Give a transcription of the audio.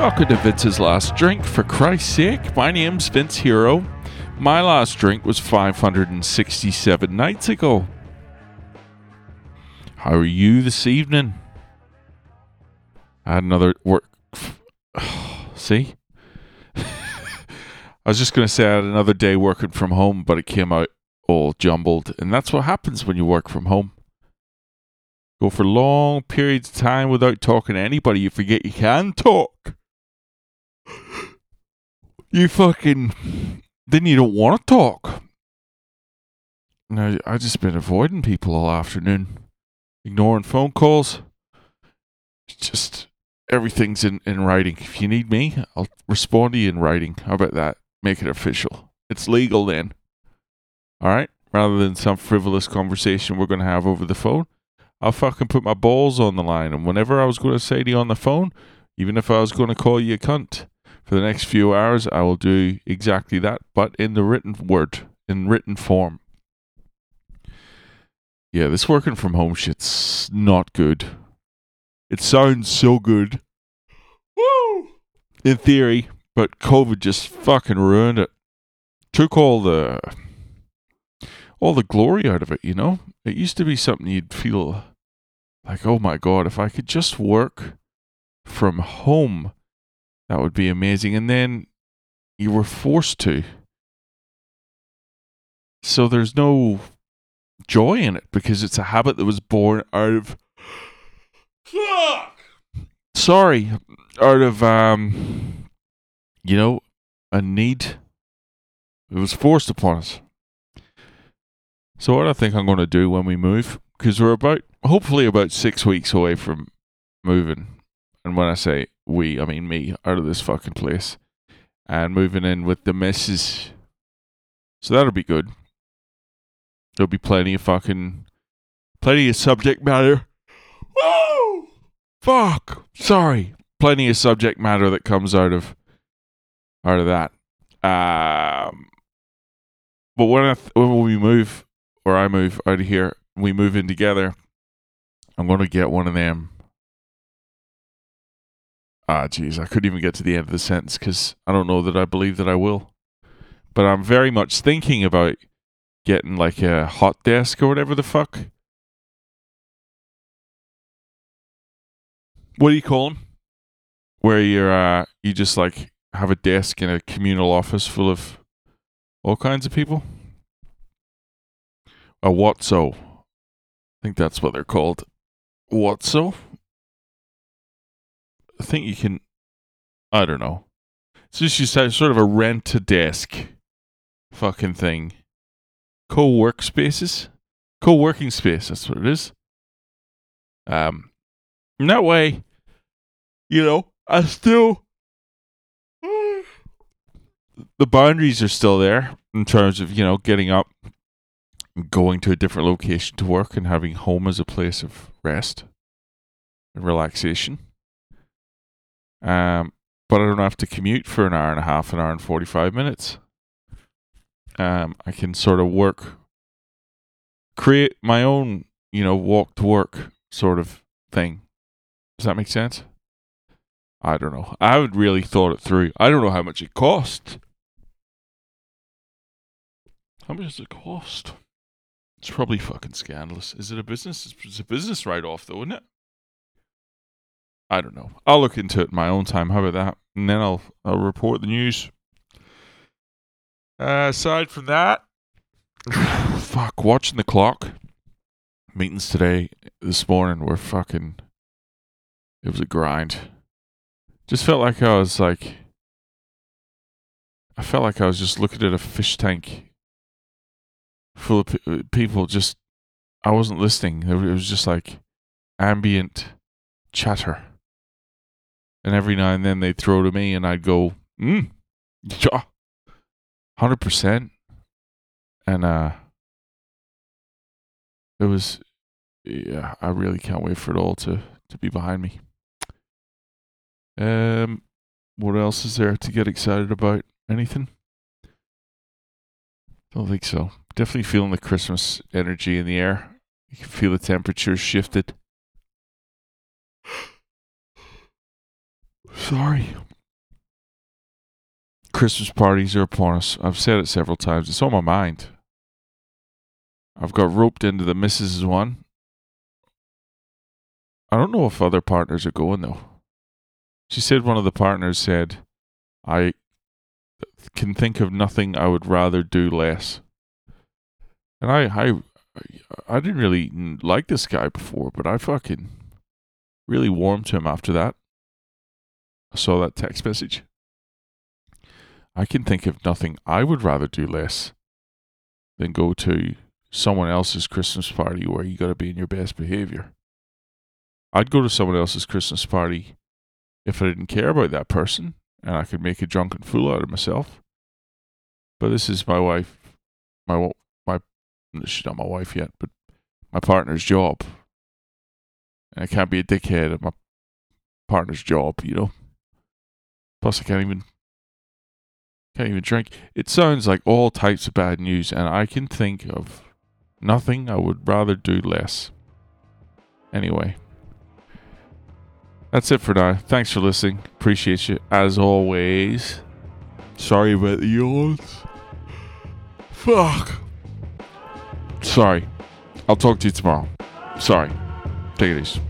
Welcome to Vince's Last Drink. For Christ's sake, my name's Vince Hero. My last drink was 567 nights ago. How are you this evening? I had another work. See? I was just going to say I had another day working from home, but it came out all jumbled. And that's what happens when you work from home. Go for long periods of time without talking to anybody. You forget you can talk. You fucking. Then you don't want to talk. No, I just been avoiding people all afternoon, ignoring phone calls. Just everything's in, in writing. If you need me, I'll respond to you in writing. How about that? Make it official. It's legal then. All right? Rather than some frivolous conversation we're going to have over the phone. I'll fucking put my balls on the line. And whenever I was going to say to you on the phone, even if I was going to call you a cunt for the next few hours, I will do exactly that, but in the written word, in written form. Yeah, this working from home shit's not good. It sounds so good. Woo! In theory, but COVID just fucking ruined it. Took all the all the glory out of it, you know? It used to be something you'd feel like, oh my God, if I could just work from home, that would be amazing. And then you were forced to. So there's no joy in it because it's a habit that was born out of. Fuck! Sorry, out of, um, you know, a need. It was forced upon us. So what I think I'm going to do when we move, because we're about, hopefully about six weeks away from moving. And when I say we, I mean me, out of this fucking place. And moving in with the missus. So that'll be good. There'll be plenty of fucking, plenty of subject matter. Woo! Fuck! Sorry. Plenty of subject matter that comes out of, out of that. Um, but when I th- when we move, or I move out of here, we move in together. I'm gonna get one of them. Ah, jeez, I couldn't even get to the end of the sentence because I don't know that I believe that I will. But I'm very much thinking about getting like a hot desk or whatever the fuck. What do you call them? Where you're uh, you just like have a desk in a communal office full of all kinds of people. A Whatso. I think that's what they're called. Whatso? I think you can. I don't know. It's just you said sort of a rent a desk fucking thing. Co workspaces? Co working space, that's what it is. Um, in that way, you know, I still. The boundaries are still there in terms of, you know, getting up going to a different location to work and having home as a place of rest and relaxation. Um, but I don't have to commute for an hour and a half, an hour and 45 minutes. Um, I can sort of work, create my own, you know, walk to work sort of thing. Does that make sense? I don't know. I haven't really thought it through. I don't know how much it cost. How much does it cost? It's probably fucking scandalous. Is it a business? It's a business write off, though, isn't it? I don't know. I'll look into it in my own time. How about that? And then I'll I'll report the news. Uh, aside from that, fuck, watching the clock. Meetings today, this morning were fucking. It was a grind. Just felt like I was like. I felt like I was just looking at a fish tank full of pe- people. Just, I wasn't listening. It was just like ambient chatter. And every now and then they'd throw to me, and I'd go, mm, yeah, hundred percent. And uh, it was, yeah, I really can't wait for it all to to be behind me. Um, what else is there to get excited about? Anything? Don't think so. Definitely feeling the Christmas energy in the air. You can feel the temperature shifted. Sorry. Christmas parties are upon us. I've said it several times. It's on my mind. I've got roped into the missus one. I don't know if other partners are going though. She said one of the partners said, I can think of nothing I would rather do less. And I, I, I didn't really like this guy before, but I fucking really warmed to him after that. I saw that text message. I can think of nothing I would rather do less than go to someone else's Christmas party where you got to be in your best behavior. I'd go to someone else's Christmas party if I didn't care about that person and I could make a drunken fool out of myself. But this is my wife, my my she's not my wife yet, but my partner's job, and I can't be a dickhead at my partner's job, you know. Plus, I can't even can't even drink. It sounds like all types of bad news, and I can think of nothing I would rather do less. Anyway, that's it for now. Thanks for listening. Appreciate you as always. Sorry about the yawns. Fuck. Sorry. I'll talk to you tomorrow. Sorry. Take it easy.